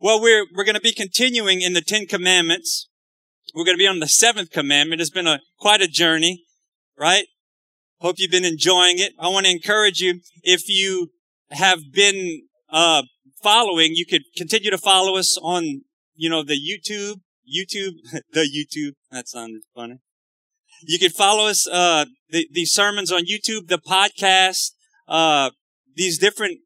Well, we're, we're going to be continuing in the Ten Commandments. We're going to be on the seventh commandment. It's been a, quite a journey, right? Hope you've been enjoying it. I want to encourage you, if you have been, uh, following, you could continue to follow us on, you know, the YouTube, YouTube, the YouTube. That sounded funny. You can follow us, uh, the, these sermons on YouTube, the podcast, uh, these different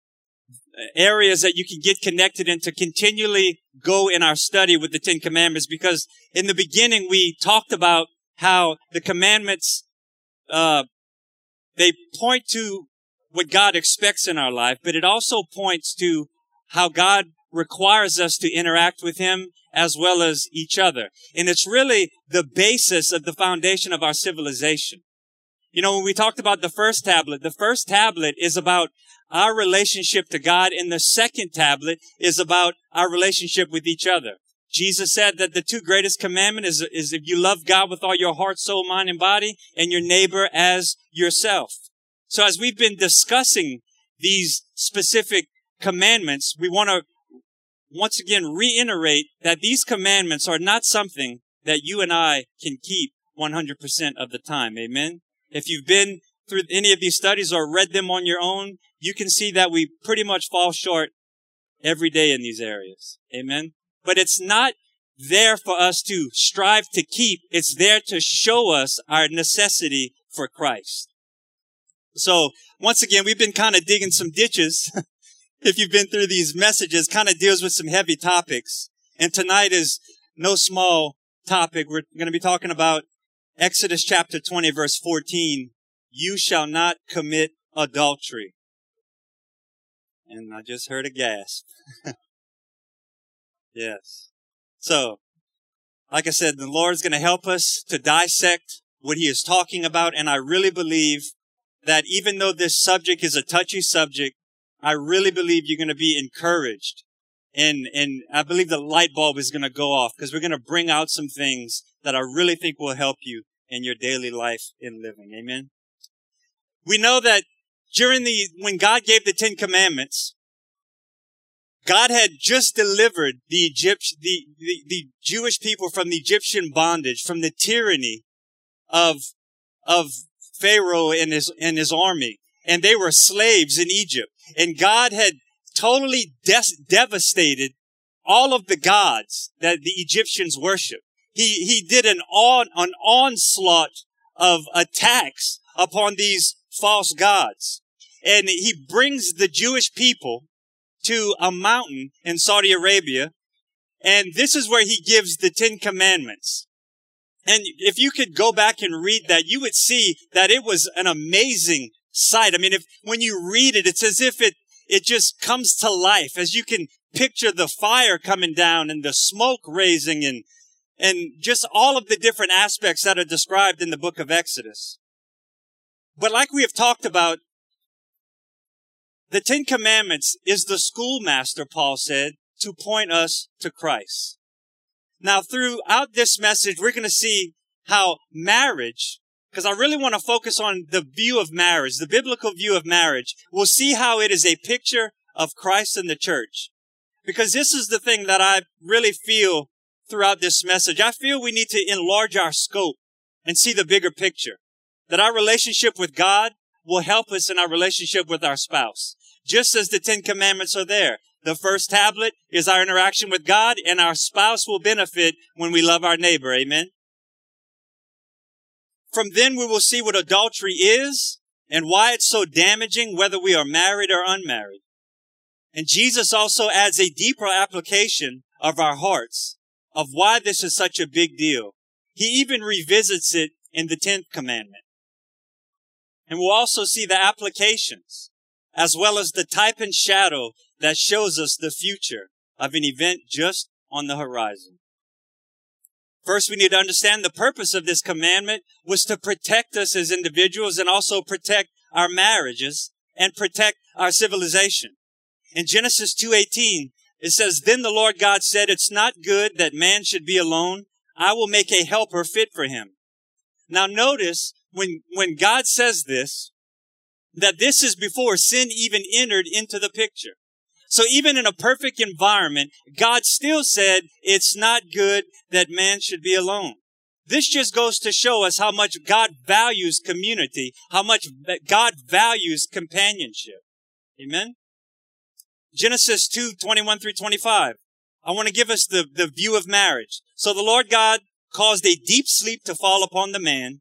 areas that you can get connected and to continually go in our study with the Ten Commandments because in the beginning we talked about how the commandments, uh, they point to what God expects in our life, but it also points to how God requires us to interact with Him as well as each other. And it's really the basis of the foundation of our civilization. You know, when we talked about the first tablet, the first tablet is about our relationship to God, in the second tablet is about our relationship with each other. Jesus said that the two greatest commandment is, is if you love God with all your heart, soul, mind, and body, and your neighbor as yourself. So as we've been discussing these specific commandments, we want to once again reiterate that these commandments are not something that you and I can keep 100% of the time. Amen. If you've been through any of these studies or read them on your own, you can see that we pretty much fall short every day in these areas. Amen. But it's not there for us to strive to keep. It's there to show us our necessity for Christ. So once again, we've been kind of digging some ditches. if you've been through these messages, kind of deals with some heavy topics. And tonight is no small topic. We're going to be talking about Exodus chapter 20 verse 14. You shall not commit adultery. And I just heard a gasp. yes. So, like I said, the Lord's going to help us to dissect what he is talking about. And I really believe that even though this subject is a touchy subject, I really believe you're going to be encouraged. And, and I believe the light bulb is going to go off because we're going to bring out some things that I really think will help you in your daily life in living. Amen. We know that during the, when God gave the Ten Commandments, God had just delivered the Egypt, the, the, the Jewish people from the Egyptian bondage, from the tyranny of, of Pharaoh and his, and his army. And they were slaves in Egypt. And God had totally des- devastated all of the gods that the Egyptians worshiped. He, he did an on, an onslaught of attacks upon these false gods. And he brings the Jewish people to a mountain in Saudi Arabia. And this is where he gives the Ten Commandments. And if you could go back and read that, you would see that it was an amazing sight. I mean, if, when you read it, it's as if it, it just comes to life as you can picture the fire coming down and the smoke raising and, and just all of the different aspects that are described in the book of Exodus. But like we have talked about, the Ten Commandments is the schoolmaster, Paul said, to point us to Christ. Now, throughout this message, we're going to see how marriage, because I really want to focus on the view of marriage, the biblical view of marriage. We'll see how it is a picture of Christ and the church. Because this is the thing that I really feel throughout this message. I feel we need to enlarge our scope and see the bigger picture. That our relationship with God will help us in our relationship with our spouse. Just as the Ten Commandments are there. The first tablet is our interaction with God and our spouse will benefit when we love our neighbor. Amen. From then we will see what adultery is and why it's so damaging whether we are married or unmarried. And Jesus also adds a deeper application of our hearts of why this is such a big deal. He even revisits it in the 10th commandment. And we'll also see the applications as well as the type and shadow that shows us the future of an event just on the horizon. First, we need to understand the purpose of this commandment was to protect us as individuals and also protect our marriages and protect our civilization. In Genesis 2:18, it says, "Then the Lord God said, it's not good that man should be alone. I will make a helper fit for him." Now notice when when God says this that this is before sin even entered into the picture. So even in a perfect environment, God still said it's not good that man should be alone. This just goes to show us how much God values community, how much God values companionship. Amen. Genesis 2, 21 through 25. I want to give us the, the view of marriage. So the Lord God caused a deep sleep to fall upon the man,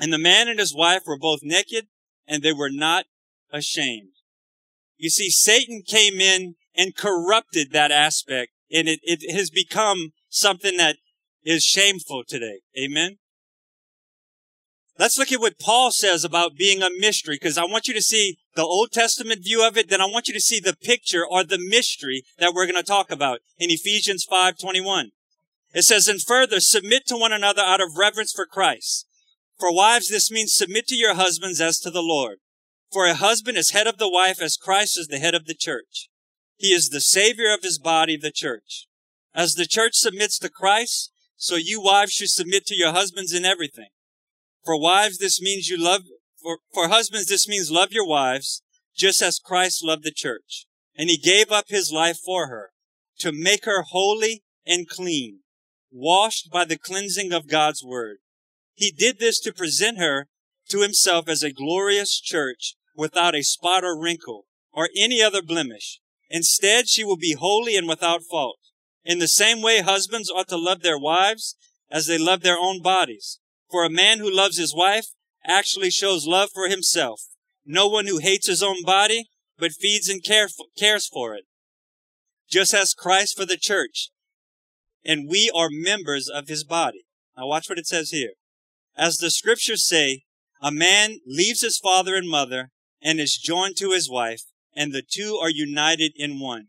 And the man and his wife were both naked, and they were not ashamed. You see, Satan came in and corrupted that aspect, and it, it has become something that is shameful today. Amen? Let's look at what Paul says about being a mystery, because I want you to see the Old Testament view of it, then I want you to see the picture or the mystery that we're going to talk about in Ephesians 5:21. It says, and further, submit to one another out of reverence for Christ. For wives, this means submit to your husbands as to the Lord. For a husband is head of the wife as Christ is the head of the church. He is the savior of his body, the church. As the church submits to Christ, so you wives should submit to your husbands in everything. For wives, this means you love, for, for husbands, this means love your wives, just as Christ loved the church. And he gave up his life for her, to make her holy and clean, washed by the cleansing of God's word. He did this to present her to himself as a glorious church without a spot or wrinkle or any other blemish. Instead, she will be holy and without fault. In the same way, husbands ought to love their wives as they love their own bodies. For a man who loves his wife actually shows love for himself. No one who hates his own body, but feeds and cares for it. Just as Christ for the church. And we are members of his body. Now watch what it says here. As the scriptures say, a man leaves his father and mother and is joined to his wife, and the two are united in one.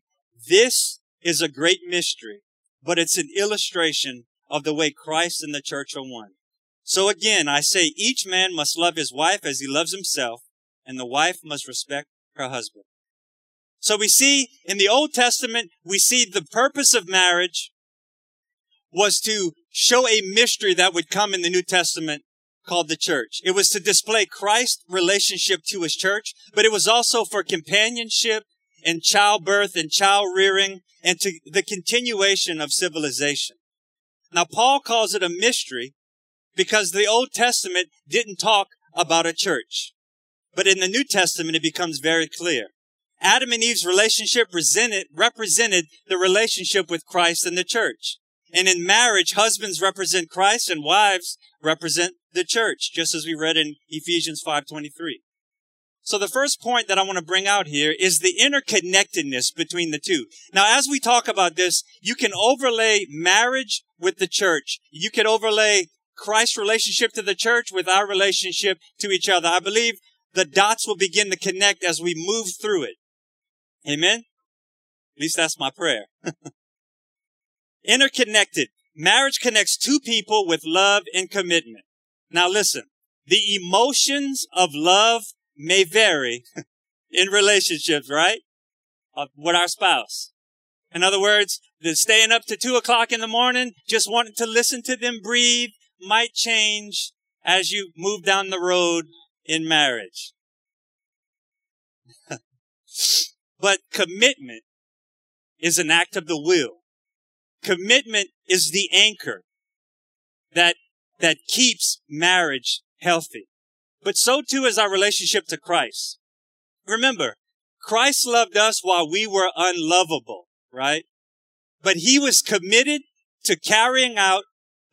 This is a great mystery, but it's an illustration of the way Christ and the church are one. So again, I say each man must love his wife as he loves himself, and the wife must respect her husband. So we see in the Old Testament, we see the purpose of marriage was to show a mystery that would come in the New Testament called the church. It was to display Christ's relationship to his church, but it was also for companionship and childbirth and child rearing and to the continuation of civilization. Now, Paul calls it a mystery because the Old Testament didn't talk about a church. But in the New Testament, it becomes very clear. Adam and Eve's relationship represented the relationship with Christ and the church. And in marriage, husbands represent Christ and wives represent the church, just as we read in Ephesians 5.23. So the first point that I want to bring out here is the interconnectedness between the two. Now, as we talk about this, you can overlay marriage with the church. You can overlay Christ's relationship to the church with our relationship to each other. I believe the dots will begin to connect as we move through it. Amen? At least that's my prayer. Interconnected. Marriage connects two people with love and commitment. Now listen, the emotions of love may vary in relationships, right? Uh, with our spouse. In other words, the staying up to two o'clock in the morning, just wanting to listen to them breathe, might change as you move down the road in marriage. but commitment is an act of the will. Commitment is the anchor that, that keeps marriage healthy. But so too is our relationship to Christ. Remember, Christ loved us while we were unlovable, right? But he was committed to carrying out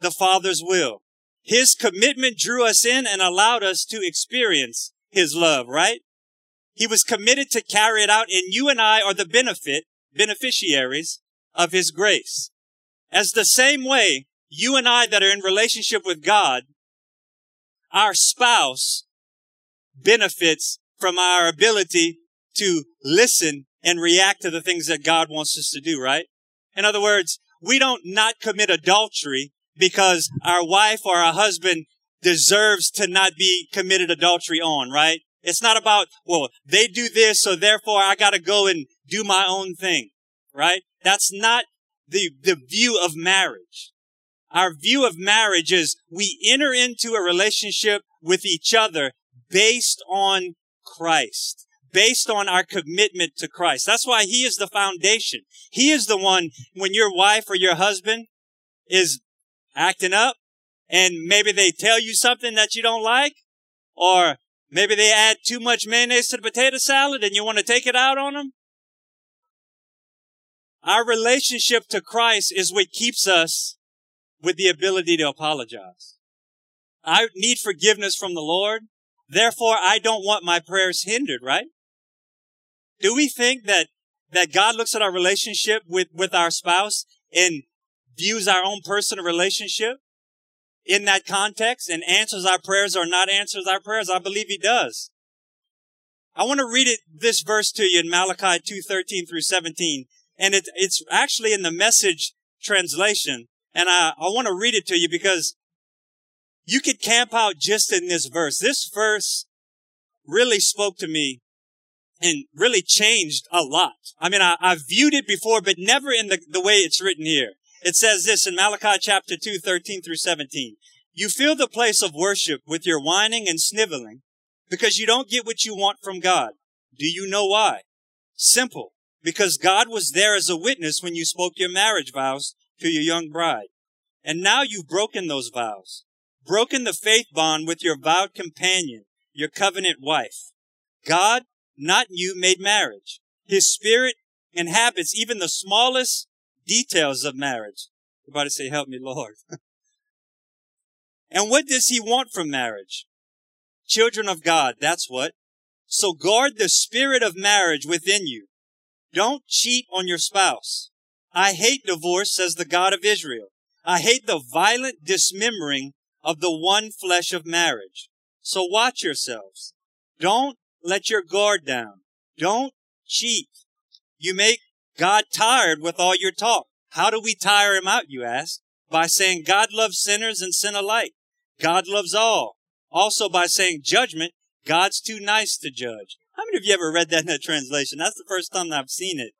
the Father's will. His commitment drew us in and allowed us to experience His love, right? He was committed to carry it out and you and I are the benefit, beneficiaries of His grace. As the same way, you and I that are in relationship with God, our spouse benefits from our ability to listen and react to the things that God wants us to do, right? In other words, we don't not commit adultery because our wife or our husband deserves to not be committed adultery on, right? It's not about, well, they do this, so therefore I gotta go and do my own thing, right? That's not the, the view of marriage. Our view of marriage is we enter into a relationship with each other based on Christ, based on our commitment to Christ. That's why He is the foundation. He is the one when your wife or your husband is acting up and maybe they tell you something that you don't like or maybe they add too much mayonnaise to the potato salad and you want to take it out on them. Our relationship to Christ is what keeps us with the ability to apologize. I need forgiveness from the Lord. Therefore, I don't want my prayers hindered, right? Do we think that, that God looks at our relationship with, with our spouse and views our own personal relationship in that context and answers our prayers or not answers our prayers? I believe he does. I want to read it, this verse to you in Malachi 2, 13 through 17. And it, it's actually in the message translation. And I, I want to read it to you because you could camp out just in this verse. This verse really spoke to me and really changed a lot. I mean, I, I viewed it before, but never in the, the way it's written here. It says this in Malachi chapter 2, 13 through 17. You fill the place of worship with your whining and sniveling because you don't get what you want from God. Do you know why? Simple. Because God was there as a witness when you spoke your marriage vows to your young bride. And now you've broken those vows, broken the faith bond with your vowed companion, your covenant wife. God, not you, made marriage. His spirit inhabits even the smallest details of marriage. Everybody say, help me, Lord. and what does he want from marriage? Children of God, that's what. So guard the spirit of marriage within you. Don't cheat on your spouse. I hate divorce, says the God of Israel. I hate the violent dismembering of the one flesh of marriage. So watch yourselves. Don't let your guard down. Don't cheat. You make God tired with all your talk. How do we tire him out, you ask? By saying God loves sinners and sin alike. God loves all. Also by saying judgment, God's too nice to judge. How many of you ever read that in a translation? That's the first time I've seen it.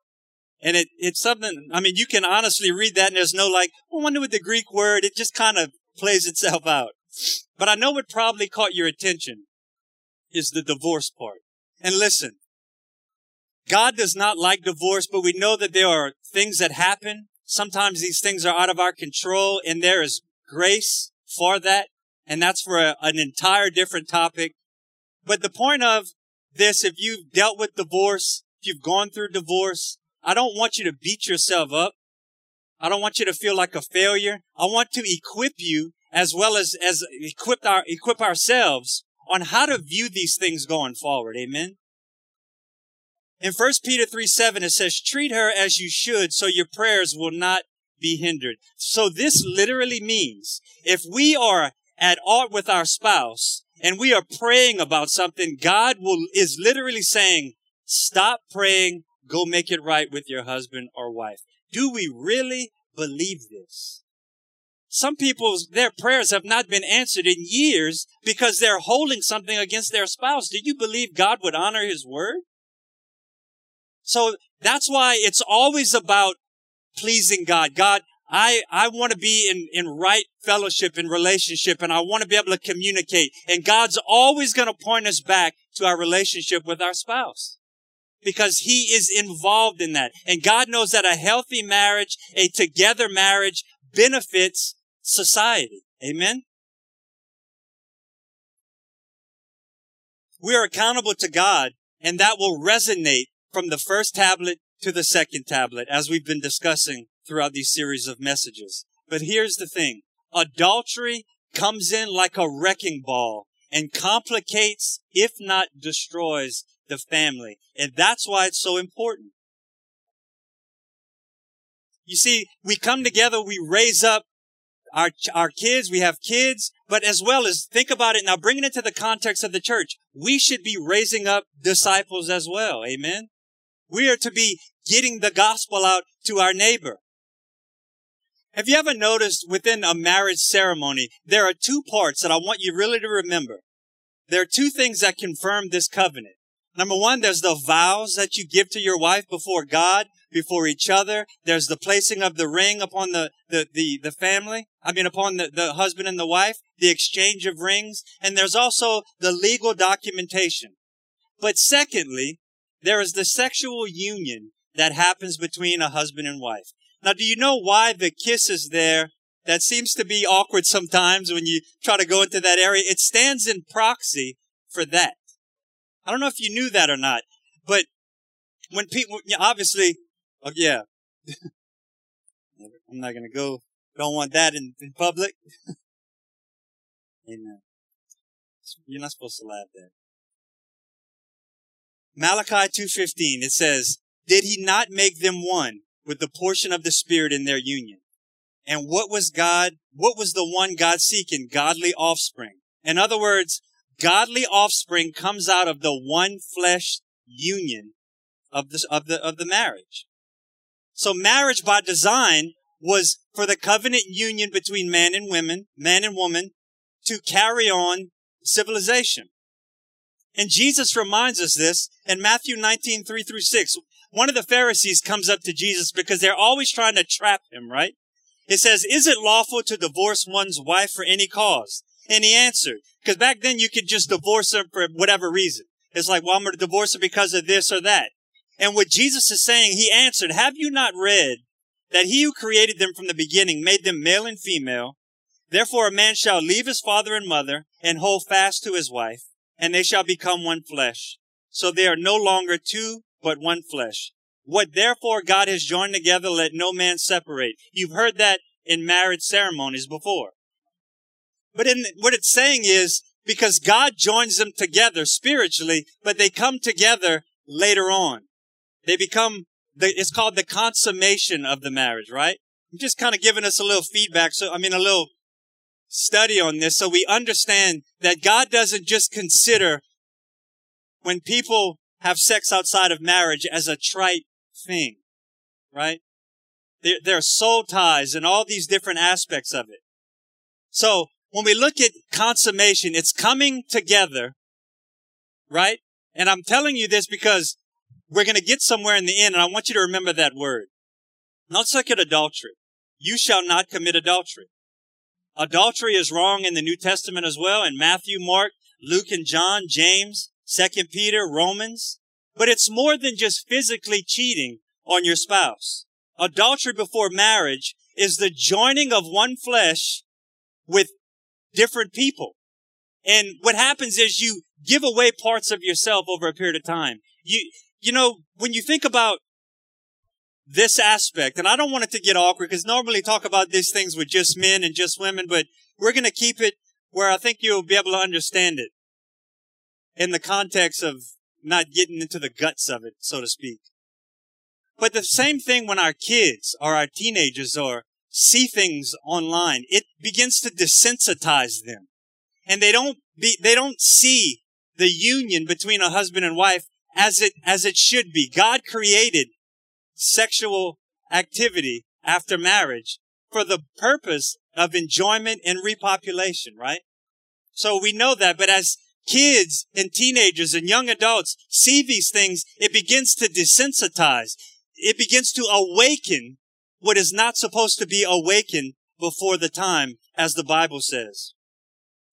And it, it's something, I mean, you can honestly read that and there's no like, I wonder what the Greek word, it just kind of plays itself out. But I know what probably caught your attention is the divorce part. And listen, God does not like divorce, but we know that there are things that happen. Sometimes these things are out of our control and there is grace for that. And that's for a, an entire different topic. But the point of this, if you've dealt with divorce, if you've gone through divorce, I don't want you to beat yourself up. I don't want you to feel like a failure. I want to equip you as well as, as equip our, equip ourselves on how to view these things going forward. Amen. In 1 Peter 3 7, it says, treat her as you should so your prayers will not be hindered. So this literally means if we are at odds with our spouse and we are praying about something, God will, is literally saying, stop praying, go make it right with your husband or wife. Do we really believe this? Some people's, their prayers have not been answered in years because they're holding something against their spouse. Do you believe God would honor his word? So that's why it's always about pleasing God. God, I, I want to be in, in right fellowship and relationship and I want to be able to communicate. And God's always going to point us back to our relationship with our spouse because he is involved in that. And God knows that a healthy marriage, a together marriage benefits society. Amen. We are accountable to God and that will resonate from the first tablet to the second tablet, as we've been discussing throughout these series of messages. But here's the thing. Adultery comes in like a wrecking ball and complicates, if not destroys, the family. And that's why it's so important. You see, we come together, we raise up our, our kids, we have kids, but as well as think about it now, bring it into the context of the church. We should be raising up disciples as well. Amen. We are to be getting the gospel out to our neighbor. Have you ever noticed within a marriage ceremony, there are two parts that I want you really to remember. There are two things that confirm this covenant. Number one, there's the vows that you give to your wife before God, before each other. There's the placing of the ring upon the, the, the, the family. I mean, upon the, the husband and the wife, the exchange of rings. And there's also the legal documentation. But secondly, there is the sexual union that happens between a husband and wife. Now, do you know why the kiss is there? That seems to be awkward sometimes when you try to go into that area. It stands in proxy for that. I don't know if you knew that or not, but when people, obviously, oh yeah, I'm not going to go, don't want that in, in public. Amen. You're not supposed to laugh there. Malachi 2.15, it says, Did he not make them one with the portion of the Spirit in their union? And what was God, what was the one God seeking? Godly offspring. In other words, godly offspring comes out of the one flesh union of the, of the, of the marriage. So marriage by design was for the covenant union between man and women, man and woman, to carry on civilization. And Jesus reminds us this in Matthew 19, 3 through 6. One of the Pharisees comes up to Jesus because they're always trying to trap him, right? It says, is it lawful to divorce one's wife for any cause? And he answered, because back then you could just divorce her for whatever reason. It's like, well, I'm going to divorce her because of this or that. And what Jesus is saying, he answered, have you not read that he who created them from the beginning made them male and female? Therefore a man shall leave his father and mother and hold fast to his wife, and they shall become one flesh. So they are no longer two, but one flesh. What therefore God has joined together, let no man separate. You've heard that in marriage ceremonies before. But in, what it's saying is, because God joins them together spiritually, but they come together later on. They become, the, it's called the consummation of the marriage, right? I'm just kind of giving us a little feedback. So, I mean, a little study on this so we understand that God doesn't just consider when people have sex outside of marriage as a trite thing, right? There, there are soul ties and all these different aspects of it. So when we look at consummation, it's coming together, right? And I'm telling you this because we're going to get somewhere in the end, and I want you to remember that word. Let's look at adultery. You shall not commit adultery. Adultery is wrong in the New Testament as well, in Matthew, Mark, Luke, and John, James, Second Peter, Romans. But it's more than just physically cheating on your spouse. Adultery before marriage is the joining of one flesh with different people. And what happens is you give away parts of yourself over a period of time. You, you know, when you think about this aspect, and I don't want it to get awkward because normally talk about these things with just men and just women, but we're going to keep it where I think you'll be able to understand it in the context of not getting into the guts of it, so to speak. But the same thing when our kids or our teenagers or see things online, it begins to desensitize them. And they don't be, they don't see the union between a husband and wife as it, as it should be. God created sexual activity after marriage for the purpose of enjoyment and repopulation, right? So we know that, but as kids and teenagers and young adults see these things, it begins to desensitize. It begins to awaken what is not supposed to be awakened before the time, as the Bible says.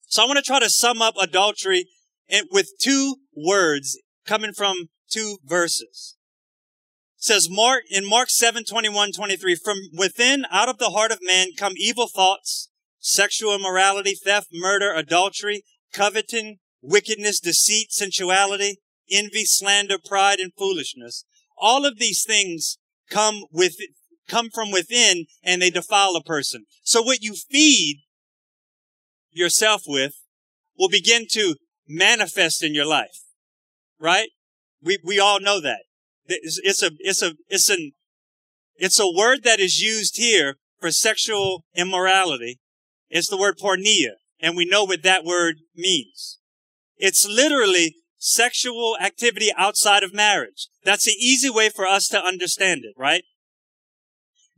So I want to try to sum up adultery with two words coming from two verses says Mark in Mark 7, 21, 23, from within, out of the heart of man come evil thoughts, sexual immorality, theft, murder, adultery, coveting, wickedness, deceit, sensuality, envy, slander, pride, and foolishness. All of these things come with, come from within and they defile a person. So what you feed yourself with will begin to manifest in your life. Right? We, we all know that. It's a, it's a, it's an, it's a word that is used here for sexual immorality. It's the word porneia, and we know what that word means. It's literally sexual activity outside of marriage. That's the easy way for us to understand it, right?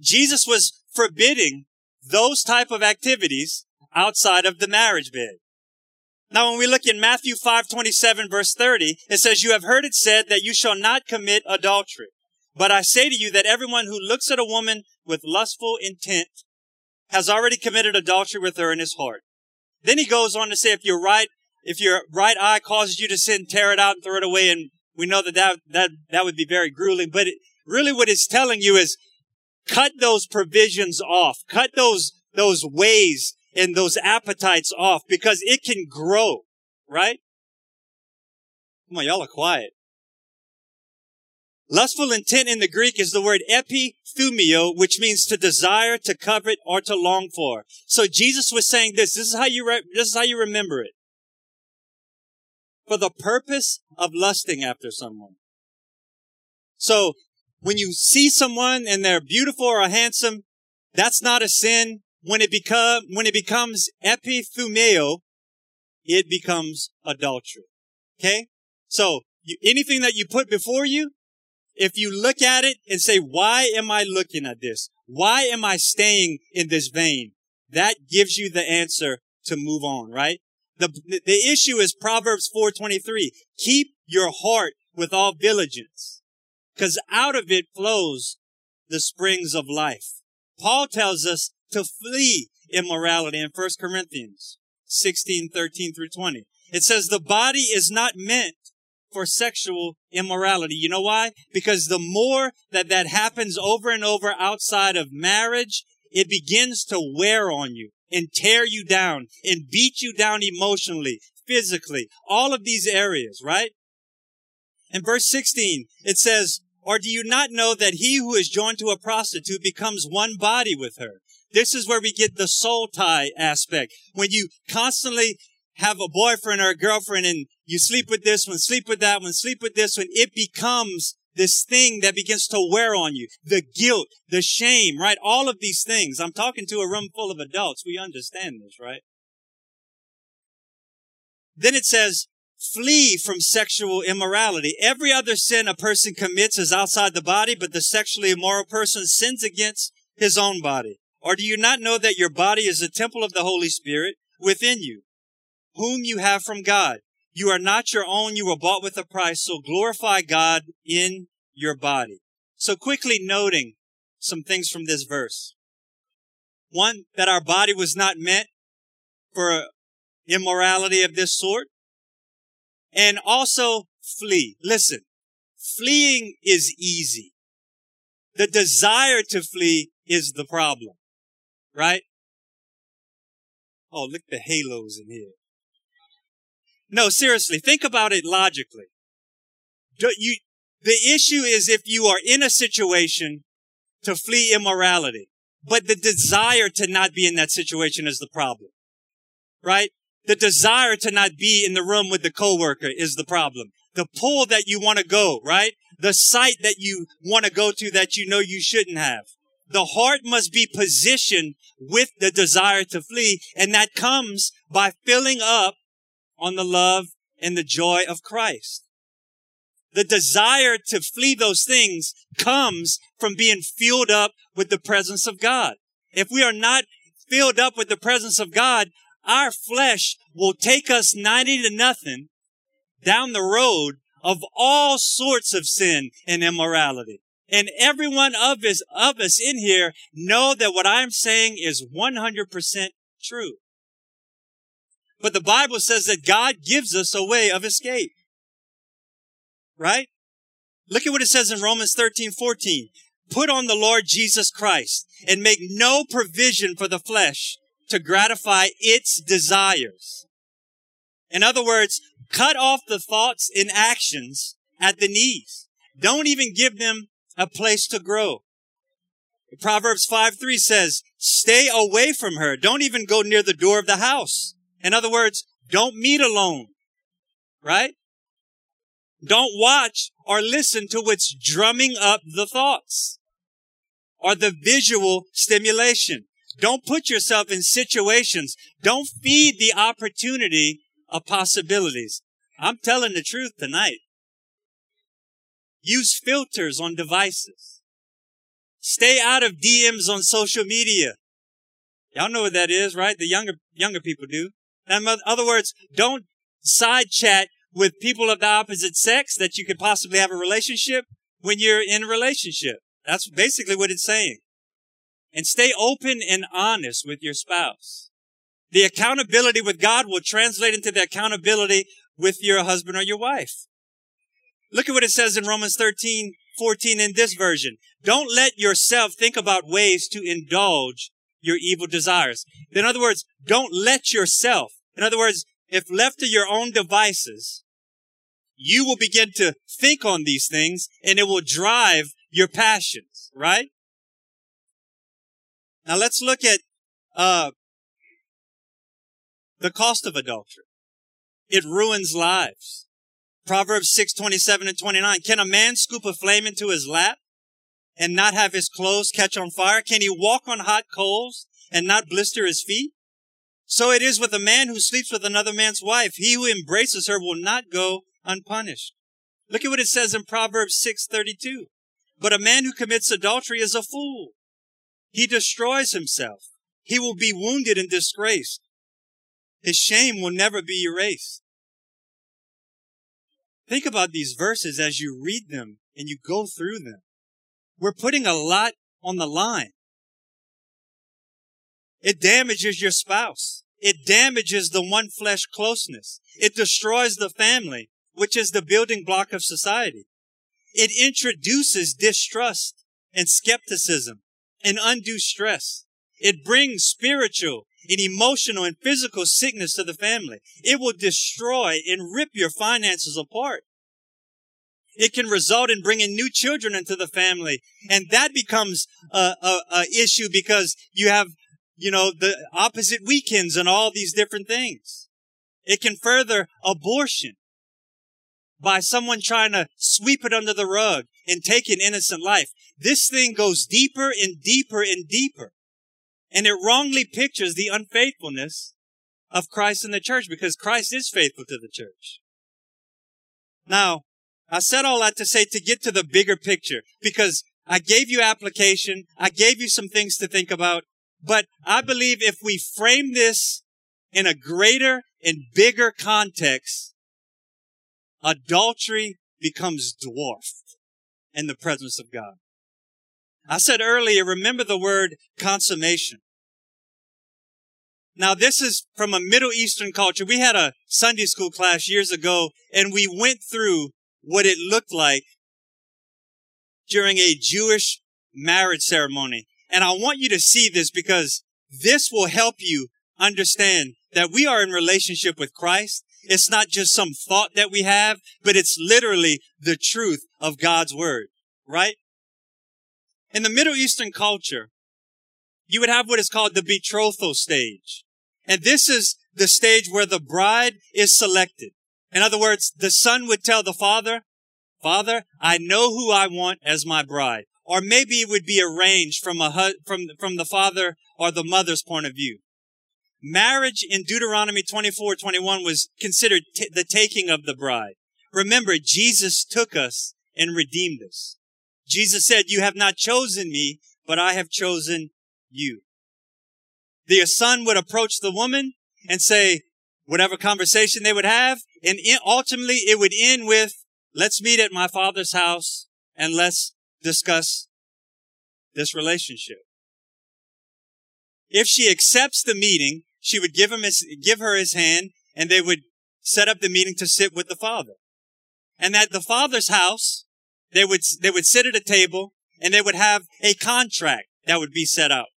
Jesus was forbidding those type of activities outside of the marriage bed. Now, when we look in Matthew 5:27 verse 30, it says, "You have heard it said that you shall not commit adultery. But I say to you that everyone who looks at a woman with lustful intent has already committed adultery with her in his heart." Then he goes on to say, if your right, if your right eye causes you to sin, tear it out and throw it away. And we know that that, that, that would be very grueling. But it, really what it's telling you is cut those provisions off. Cut those, those ways and those appetites off because it can grow, right? Come on, y'all are quiet. Lustful intent in the Greek is the word epithumeo, which means to desire, to covet, or to long for. So Jesus was saying this. This is how you, re- this is how you remember it. For the purpose of lusting after someone. So when you see someone and they're beautiful or handsome, that's not a sin. When it become, when it becomes epithumeo, it becomes adultery. Okay? So you, anything that you put before you, if you look at it and say, why am I looking at this? Why am I staying in this vein? That gives you the answer to move on, right? The, the issue is Proverbs 423. Keep your heart with all diligence, because out of it flows the springs of life. Paul tells us to flee immorality in 1 Corinthians 16, 13 through 20. It says the body is not meant for sexual immorality. You know why? Because the more that that happens over and over outside of marriage, it begins to wear on you and tear you down and beat you down emotionally, physically, all of these areas, right? In verse 16, it says, or do you not know that he who is joined to a prostitute becomes one body with her? This is where we get the soul tie aspect. When you constantly have a boyfriend or a girlfriend and you sleep with this one, sleep with that one, sleep with this one, it becomes this thing that begins to wear on you. The guilt, the shame, right? All of these things. I'm talking to a room full of adults. We understand this, right? Then it says, flee from sexual immorality. Every other sin a person commits is outside the body, but the sexually immoral person sins against his own body. Or do you not know that your body is a temple of the Holy Spirit within you, whom you have from God? You are not your own. You were bought with a price. So glorify God in your body. So quickly noting some things from this verse. One, that our body was not meant for immorality of this sort. And also flee. Listen, fleeing is easy. The desire to flee is the problem right? Oh, look the halos in here. No, seriously, think about it logically. Do you, the issue is if you are in a situation to flee immorality, but the desire to not be in that situation is the problem, right? The desire to not be in the room with the coworker is the problem. The pull that you want to go, right? The site that you want to go to that you know you shouldn't have. The heart must be positioned with the desire to flee. And that comes by filling up on the love and the joy of Christ. The desire to flee those things comes from being filled up with the presence of God. If we are not filled up with the presence of God, our flesh will take us 90 to nothing down the road of all sorts of sin and immorality. And every one of us, of us in here know that what I'm saying is 100% true. But the Bible says that God gives us a way of escape. Right? Look at what it says in Romans 13, 14. Put on the Lord Jesus Christ and make no provision for the flesh to gratify its desires. In other words, cut off the thoughts and actions at the knees. Don't even give them a place to grow. Proverbs 5 3 says, stay away from her. Don't even go near the door of the house. In other words, don't meet alone. Right? Don't watch or listen to what's drumming up the thoughts or the visual stimulation. Don't put yourself in situations. Don't feed the opportunity of possibilities. I'm telling the truth tonight. Use filters on devices. Stay out of DMs on social media. Y'all know what that is, right? The younger, younger people do. In other words, don't side chat with people of the opposite sex that you could possibly have a relationship when you're in a relationship. That's basically what it's saying. And stay open and honest with your spouse. The accountability with God will translate into the accountability with your husband or your wife. Look at what it says in Romans 13, 14 in this version. Don't let yourself think about ways to indulge your evil desires. In other words, don't let yourself. In other words, if left to your own devices, you will begin to think on these things and it will drive your passions, right? Now let's look at, uh, the cost of adultery. It ruins lives. Proverbs 6, 27 and 29. Can a man scoop a flame into his lap and not have his clothes catch on fire? Can he walk on hot coals and not blister his feet? So it is with a man who sleeps with another man's wife. He who embraces her will not go unpunished. Look at what it says in Proverbs 6:32. But a man who commits adultery is a fool. He destroys himself. He will be wounded and disgraced. His shame will never be erased. Think about these verses as you read them and you go through them. We're putting a lot on the line. It damages your spouse. It damages the one flesh closeness. It destroys the family, which is the building block of society. It introduces distrust and skepticism and undue stress. It brings spiritual and emotional and physical sickness to the family. It will destroy and rip your finances apart. It can result in bringing new children into the family. And that becomes a, a, a issue because you have, you know, the opposite weekends and all these different things. It can further abortion by someone trying to sweep it under the rug and take an innocent life. This thing goes deeper and deeper and deeper. And it wrongly pictures the unfaithfulness of Christ in the church because Christ is faithful to the church. Now, I said all that to say to get to the bigger picture because I gave you application. I gave you some things to think about, but I believe if we frame this in a greater and bigger context, adultery becomes dwarfed in the presence of God. I said earlier, remember the word consummation. Now this is from a Middle Eastern culture. We had a Sunday school class years ago and we went through what it looked like during a Jewish marriage ceremony. And I want you to see this because this will help you understand that we are in relationship with Christ. It's not just some thought that we have, but it's literally the truth of God's word, right? In the Middle Eastern culture, you would have what is called the betrothal stage. And this is the stage where the bride is selected. In other words, the son would tell the father, Father, I know who I want as my bride. Or maybe it would be arranged from a, from, from the father or the mother's point of view. Marriage in Deuteronomy 24, 21 was considered t- the taking of the bride. Remember, Jesus took us and redeemed us. Jesus said, you have not chosen me, but I have chosen you. The son would approach the woman and say, whatever conversation they would have, and ultimately it would end with, let's meet at my father's house and let's discuss this relationship. If she accepts the meeting, she would give him his, give her his hand and they would set up the meeting to sit with the father. And at the father's house, they would, they would sit at a table and they would have a contract that would be set out.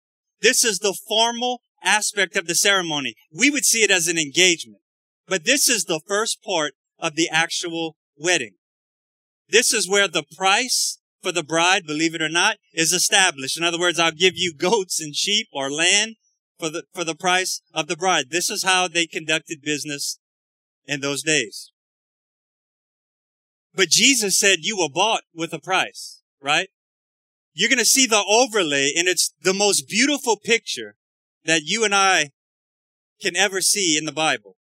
This is the formal aspect of the ceremony. We would see it as an engagement, but this is the first part of the actual wedding. This is where the price for the bride, believe it or not, is established. In other words, I'll give you goats and sheep or land for the, for the price of the bride. This is how they conducted business in those days. But Jesus said you were bought with a price, right? You're going to see the overlay and it's the most beautiful picture that you and I can ever see in the Bible.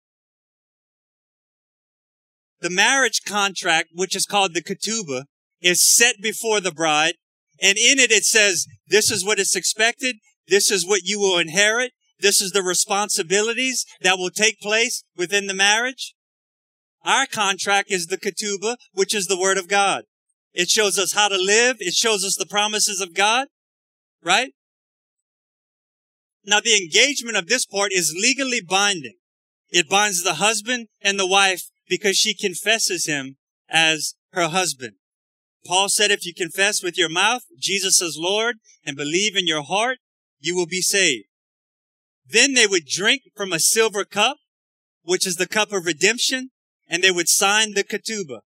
The marriage contract, which is called the ketubah, is set before the bride. And in it, it says, this is what is expected. This is what you will inherit. This is the responsibilities that will take place within the marriage. Our contract is the ketubah, which is the word of God. It shows us how to live. It shows us the promises of God, right? Now the engagement of this part is legally binding. It binds the husband and the wife because she confesses him as her husband. Paul said, if you confess with your mouth Jesus as Lord and believe in your heart, you will be saved. Then they would drink from a silver cup, which is the cup of redemption, and they would sign the ketubah.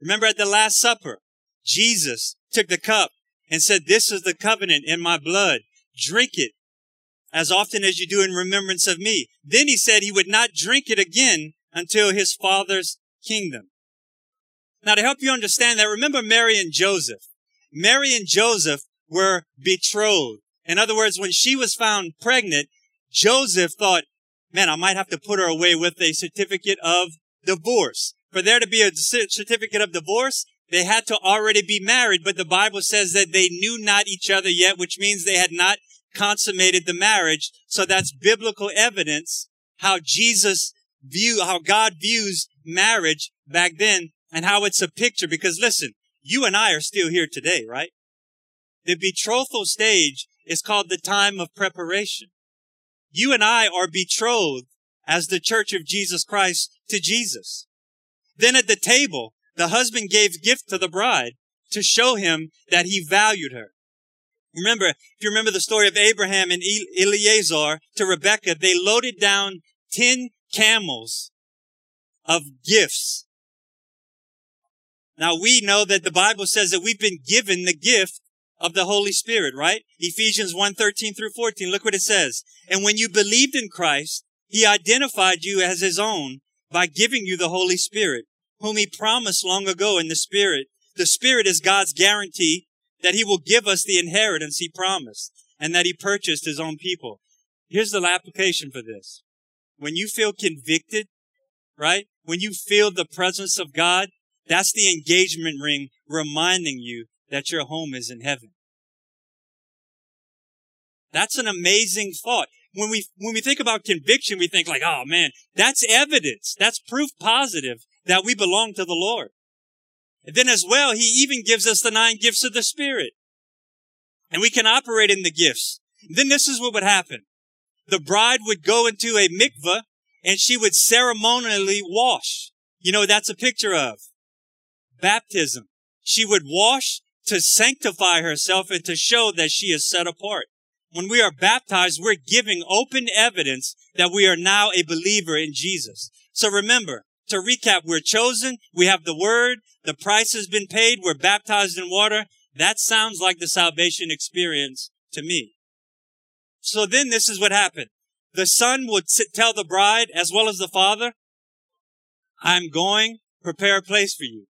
Remember at the Last Supper, Jesus took the cup and said, this is the covenant in my blood. Drink it as often as you do in remembrance of me. Then he said he would not drink it again until his father's kingdom. Now to help you understand that, remember Mary and Joseph. Mary and Joseph were betrothed. In other words, when she was found pregnant, Joseph thought, man, I might have to put her away with a certificate of divorce. For there to be a certificate of divorce, they had to already be married, but the Bible says that they knew not each other yet, which means they had not consummated the marriage. So that's biblical evidence how Jesus view, how God views marriage back then and how it's a picture. Because listen, you and I are still here today, right? The betrothal stage is called the time of preparation. You and I are betrothed as the church of Jesus Christ to Jesus. Then at the table, the husband gave gift to the bride to show him that he valued her. Remember, if you remember the story of Abraham and Eliezer to Rebekah, they loaded down 10 camels of gifts. Now we know that the Bible says that we've been given the gift of the Holy Spirit, right? Ephesians 1, 13 through 14. Look what it says. And when you believed in Christ, he identified you as his own by giving you the Holy Spirit, whom he promised long ago in the Spirit. The Spirit is God's guarantee that he will give us the inheritance he promised and that he purchased his own people. Here's the application for this. When you feel convicted, right? When you feel the presence of God, that's the engagement ring reminding you that your home is in heaven. That's an amazing thought. When we, when we think about conviction, we think like, oh man, that's evidence. That's proof positive that we belong to the Lord. And then as well, he even gives us the nine gifts of the Spirit. And we can operate in the gifts. Then this is what would happen. The bride would go into a mikveh and she would ceremonially wash. You know, that's a picture of baptism. She would wash to sanctify herself and to show that she is set apart. When we are baptized, we're giving open evidence that we are now a believer in Jesus. So remember, to recap, we're chosen, we have the word, the price has been paid, we're baptized in water. That sounds like the salvation experience to me. So then this is what happened. The son would tell the bride as well as the father, I'm going prepare a place for you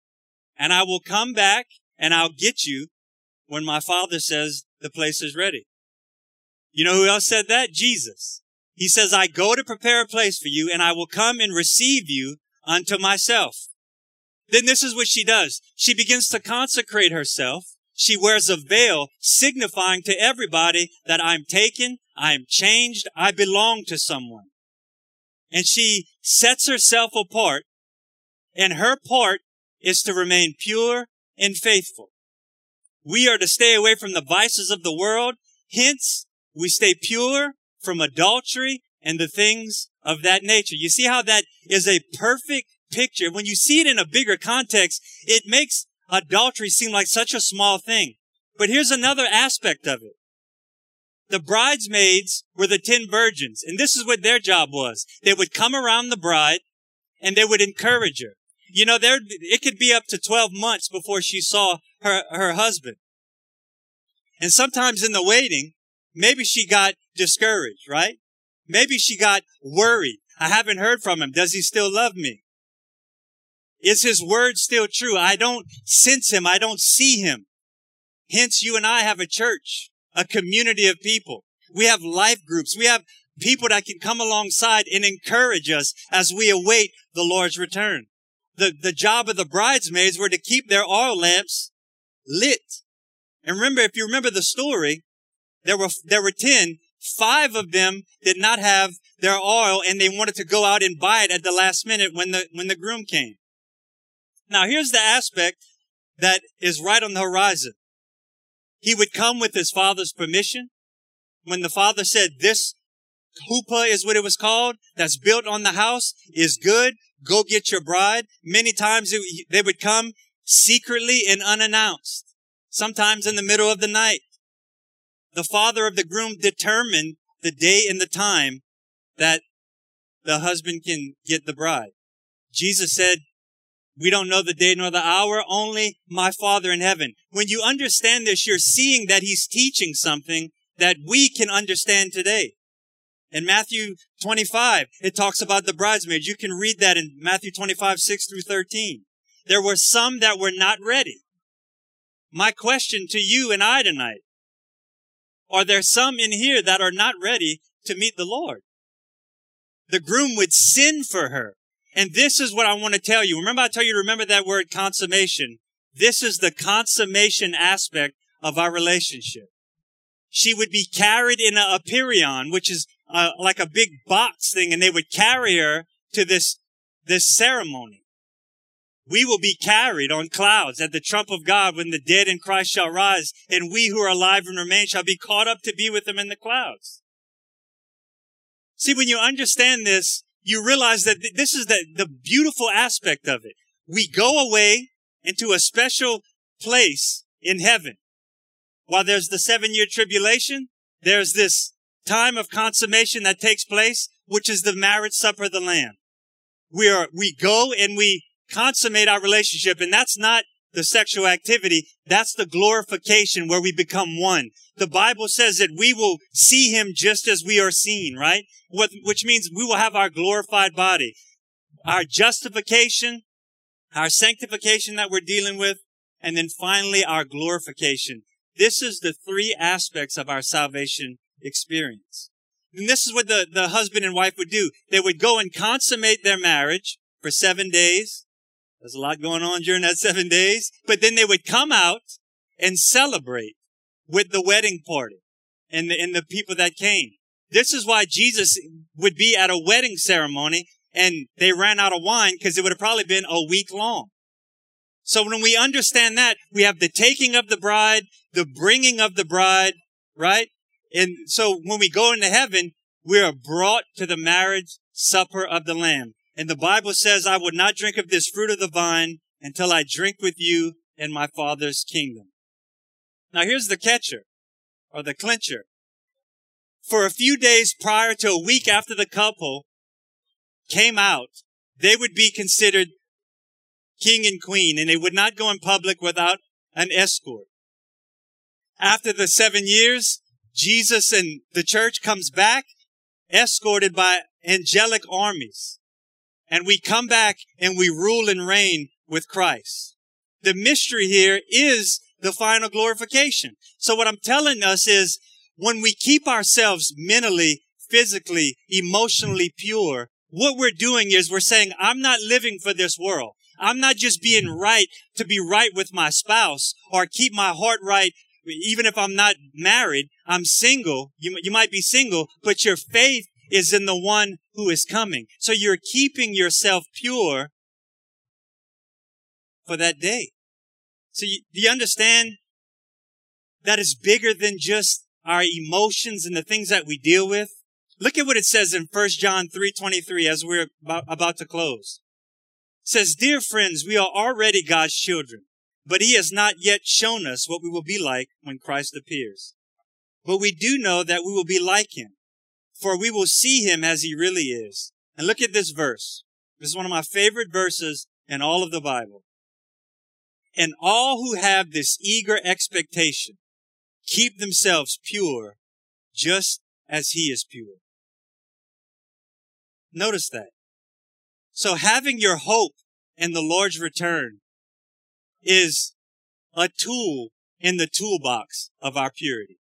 and I will come back and I'll get you when my father says the place is ready. You know who else said that? Jesus. He says, I go to prepare a place for you and I will come and receive you unto myself. Then this is what she does. She begins to consecrate herself. She wears a veil signifying to everybody that I'm taken, I'm changed, I belong to someone. And she sets herself apart and her part is to remain pure and faithful. We are to stay away from the vices of the world. Hence, we stay pure from adultery and the things of that nature. You see how that is a perfect picture. When you see it in a bigger context, it makes adultery seem like such a small thing. But here's another aspect of it. The bridesmaids were the ten virgins, and this is what their job was. They would come around the bride and they would encourage her. You know, there, it could be up to 12 months before she saw her, her husband. And sometimes in the waiting, maybe she got discouraged, right? Maybe she got worried. I haven't heard from him. Does he still love me? Is his word still true? I don't sense him. I don't see him. Hence, you and I have a church, a community of people. We have life groups. We have people that can come alongside and encourage us as we await the Lord's return the, the job of the bridesmaids were to keep their oil lamps lit. And remember, if you remember the story, there were, there were 10. five of them did not have their oil and they wanted to go out and buy it at the last minute when the, when the groom came. Now here's the aspect that is right on the horizon. He would come with his father's permission. When the father said, this chuppah is what it was called, that's built on the house, is good, go get your bride. Many times it, they would come secretly and unannounced, sometimes in the middle of the night. The father of the groom determined the day and the time that the husband can get the bride. Jesus said, we don't know the day nor the hour, only my Father in heaven. When you understand this, you're seeing that he's teaching something that we can understand today. In Matthew 25, it talks about the bridesmaids. You can read that in Matthew 25, 6 through 13. There were some that were not ready. My question to you and I tonight, are there some in here that are not ready to meet the Lord? The groom would sin for her. And this is what I want to tell you. Remember, I tell you to remember that word consummation. This is the consummation aspect of our relationship. She would be carried in a perion, which is uh, like a big box thing, and they would carry her to this, this ceremony. We will be carried on clouds at the trump of God when the dead in Christ shall rise, and we who are alive and remain shall be caught up to be with them in the clouds. See, when you understand this, you realize that this is the, the beautiful aspect of it. We go away into a special place in heaven. While there's the seven year tribulation, there's this time of consummation that takes place, which is the marriage supper of the Lamb. We are, we go and we consummate our relationship, and that's not the sexual activity. That's the glorification where we become one. The Bible says that we will see him just as we are seen, right? What, which means we will have our glorified body. Our justification, our sanctification that we're dealing with, and then finally our glorification. This is the three aspects of our salvation experience. And this is what the, the husband and wife would do. They would go and consummate their marriage for seven days. There's a lot going on during that seven days. But then they would come out and celebrate with the wedding party and the, and the people that came. This is why Jesus would be at a wedding ceremony and they ran out of wine because it would have probably been a week long. So when we understand that, we have the taking of the bride, the bringing of the bride, right? And so when we go into heaven, we are brought to the marriage supper of the Lamb. And the Bible says, I would not drink of this fruit of the vine until I drink with you in my Father's kingdom. Now here's the catcher or the clincher. For a few days prior to a week after the couple came out, they would be considered king and queen and they would not go in public without an escort. After the seven years, Jesus and the church comes back escorted by angelic armies and we come back and we rule and reign with Christ. The mystery here is the final glorification. So what I'm telling us is when we keep ourselves mentally, physically, emotionally pure, what we're doing is we're saying, I'm not living for this world. I'm not just being right to be right with my spouse or keep my heart right. Even if I'm not married, I'm single. You, you might be single, but your faith is in the one who is coming. So you're keeping yourself pure for that day. So you, do you understand that is bigger than just our emotions and the things that we deal with? Look at what it says in 1 John 3:23 as we're about, about to close. It says, "Dear friends, we are already God's children, but he has not yet shown us what we will be like when Christ appears. But we do know that we will be like him, for we will see him as he really is. And look at this verse. This is one of my favorite verses in all of the Bible. And all who have this eager expectation keep themselves pure just as he is pure. Notice that. So having your hope in the Lord's return is a tool in the toolbox of our purity.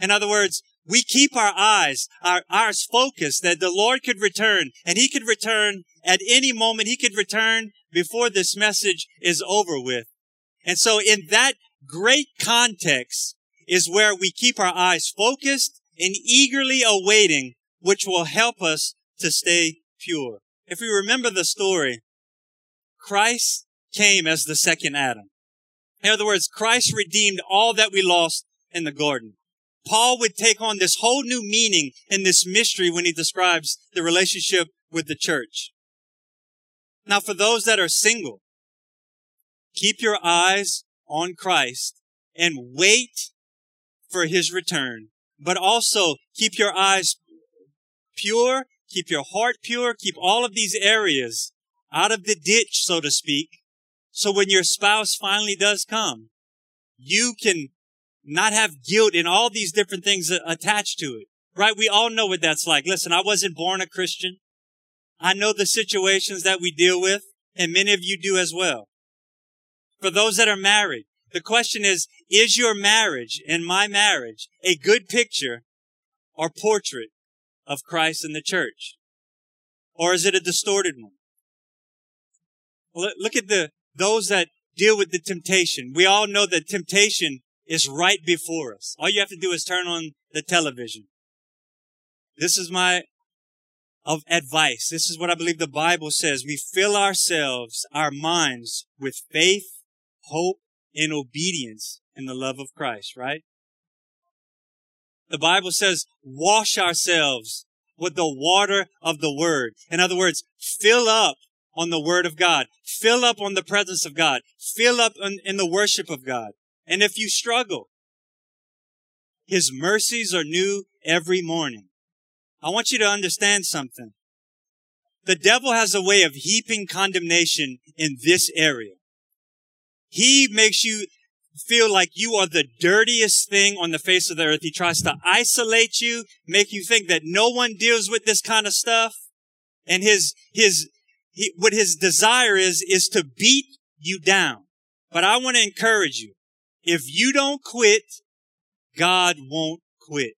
In other words, we keep our eyes, our eyes focused that the Lord could return and he could return at any moment. He could return before this message is over with. And so in that great context is where we keep our eyes focused and eagerly awaiting which will help us to stay pure. If we remember the story, Christ came as the second Adam. In other words, Christ redeemed all that we lost in the garden. Paul would take on this whole new meaning in this mystery when he describes the relationship with the church. Now, for those that are single, keep your eyes on Christ and wait for his return, but also keep your eyes pure, keep your heart pure, keep all of these areas out of the ditch, so to speak. So when your spouse finally does come, you can not have guilt and all these different things attached to it, right? We all know what that's like. Listen, I wasn't born a Christian. I know the situations that we deal with, and many of you do as well. For those that are married, the question is, is your marriage and my marriage a good picture or portrait of Christ and the church? Or is it a distorted one? Look at the, those that deal with the temptation. We all know that temptation is right before us. All you have to do is turn on the television. This is my of advice. This is what I believe the Bible says. We fill ourselves, our minds with faith, hope, and obedience in the love of Christ, right? The Bible says, wash ourselves with the water of the word. In other words, fill up on the word of God. Fill up on the presence of God. Fill up in, in the worship of God. And if you struggle, His mercies are new every morning. I want you to understand something. The devil has a way of heaping condemnation in this area. He makes you feel like you are the dirtiest thing on the face of the earth. He tries to isolate you, make you think that no one deals with this kind of stuff. And his, his, he, what his desire is, is to beat you down. But I want to encourage you. If you don't quit, God won't quit.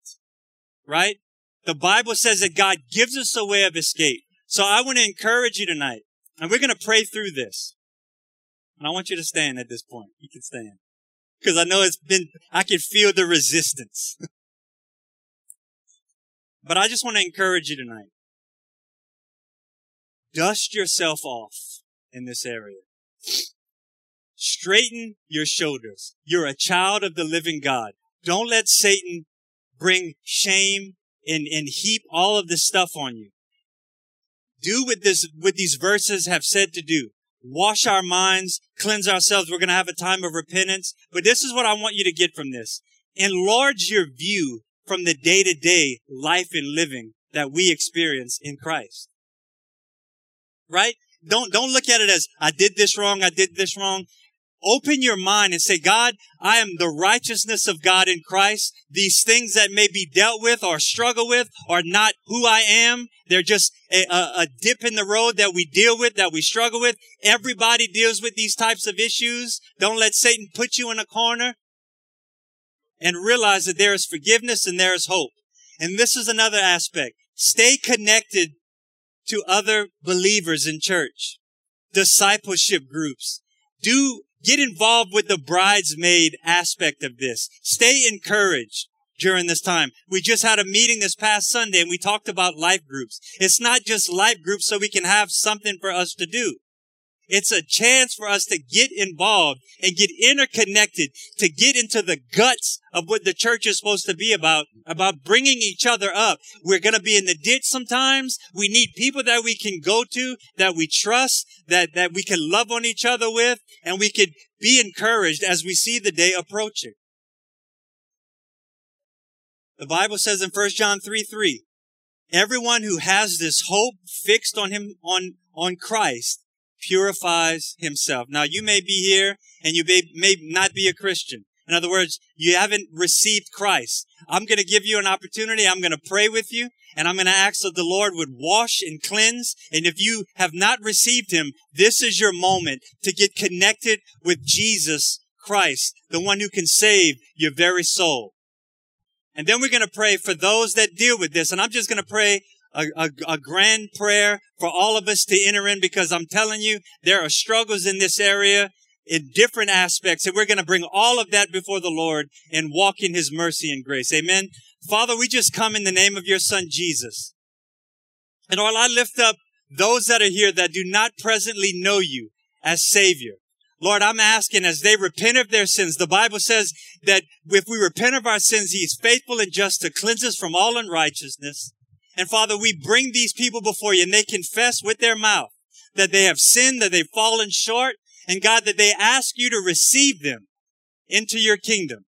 Right? The Bible says that God gives us a way of escape. So I want to encourage you tonight, and we're going to pray through this. And I want you to stand at this point. You can stand. Because I know it's been, I can feel the resistance. but I just want to encourage you tonight. Dust yourself off in this area. Straighten your shoulders. You're a child of the living God. Don't let Satan bring shame and, and heap all of this stuff on you. Do what this, what these verses have said to do. Wash our minds, cleanse ourselves. We're going to have a time of repentance. But this is what I want you to get from this. Enlarge your view from the day to day life and living that we experience in Christ. Right? Don't, don't look at it as, I did this wrong, I did this wrong. Open your mind and say, God, I am the righteousness of God in Christ. These things that may be dealt with or struggle with are not who I am. They're just a, a, a, dip in the road that we deal with, that we struggle with. Everybody deals with these types of issues. Don't let Satan put you in a corner and realize that there is forgiveness and there is hope. And this is another aspect. Stay connected to other believers in church, discipleship groups. Do Get involved with the bridesmaid aspect of this. Stay encouraged during this time. We just had a meeting this past Sunday and we talked about life groups. It's not just life groups so we can have something for us to do. It's a chance for us to get involved and get interconnected, to get into the guts of what the church is supposed to be about, about bringing each other up. We're going to be in the ditch sometimes. We need people that we can go to, that we trust, that, that we can love on each other with, and we can be encouraged as we see the day approaching. The Bible says in 1 John 3, 3, everyone who has this hope fixed on him, on, on Christ purifies himself. Now you may be here and you may, may not be a Christian. In other words, you haven't received Christ. I'm going to give you an opportunity. I'm going to pray with you and I'm going to ask that the Lord would wash and cleanse. And if you have not received him, this is your moment to get connected with Jesus Christ, the one who can save your very soul. And then we're going to pray for those that deal with this. And I'm just going to pray a, a, a, grand prayer for all of us to enter in because I'm telling you, there are struggles in this area in different aspects. And we're going to bring all of that before the Lord and walk in his mercy and grace. Amen. Father, we just come in the name of your son, Jesus. And Lord, I lift up those that are here that do not presently know you as Savior. Lord, I'm asking as they repent of their sins. The Bible says that if we repent of our sins, He is faithful and just to cleanse us from all unrighteousness. And Father, we bring these people before you and they confess with their mouth that they have sinned, that they've fallen short, and God, that they ask you to receive them into your kingdom.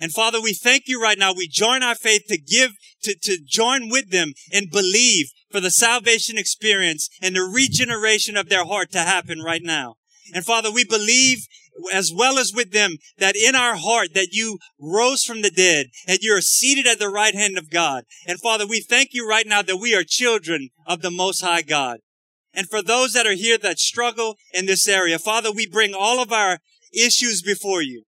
And Father, we thank you right now. We join our faith to give, to, to join with them and believe for the salvation experience and the regeneration of their heart to happen right now. And Father, we believe as well as with them that in our heart that you rose from the dead and you're seated at the right hand of God. And Father, we thank you right now that we are children of the Most High God. And for those that are here that struggle in this area, Father, we bring all of our issues before you.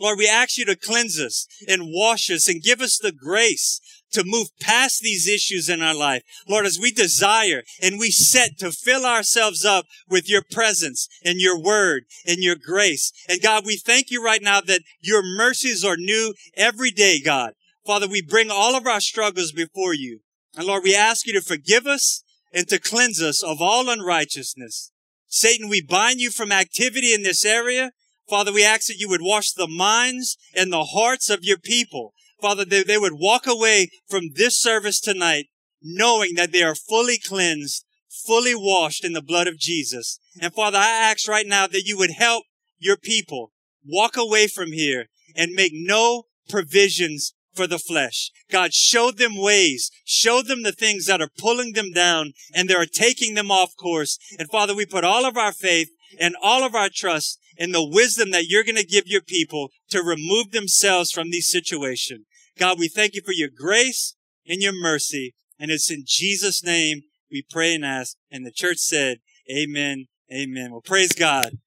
Lord, we ask you to cleanse us and wash us and give us the grace to move past these issues in our life. Lord, as we desire and we set to fill ourselves up with your presence and your word and your grace. And God, we thank you right now that your mercies are new every day, God. Father, we bring all of our struggles before you. And Lord, we ask you to forgive us and to cleanse us of all unrighteousness. Satan, we bind you from activity in this area. Father, we ask that you would wash the minds and the hearts of your people. Father, they, they would walk away from this service tonight knowing that they are fully cleansed, fully washed in the blood of Jesus. And Father, I ask right now that you would help your people walk away from here and make no provisions for the flesh. God, show them ways. Show them the things that are pulling them down and they are taking them off course. And Father, we put all of our faith and all of our trust in the wisdom that you're going to give your people to remove themselves from these situations. God, we thank you for your grace and your mercy. And it's in Jesus' name we pray and ask. And the church said, Amen. Amen. Well, praise God.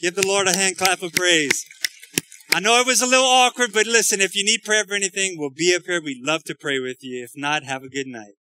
Give the Lord a hand clap of praise. I know it was a little awkward, but listen, if you need prayer for anything, we'll be up here. We'd love to pray with you. If not, have a good night.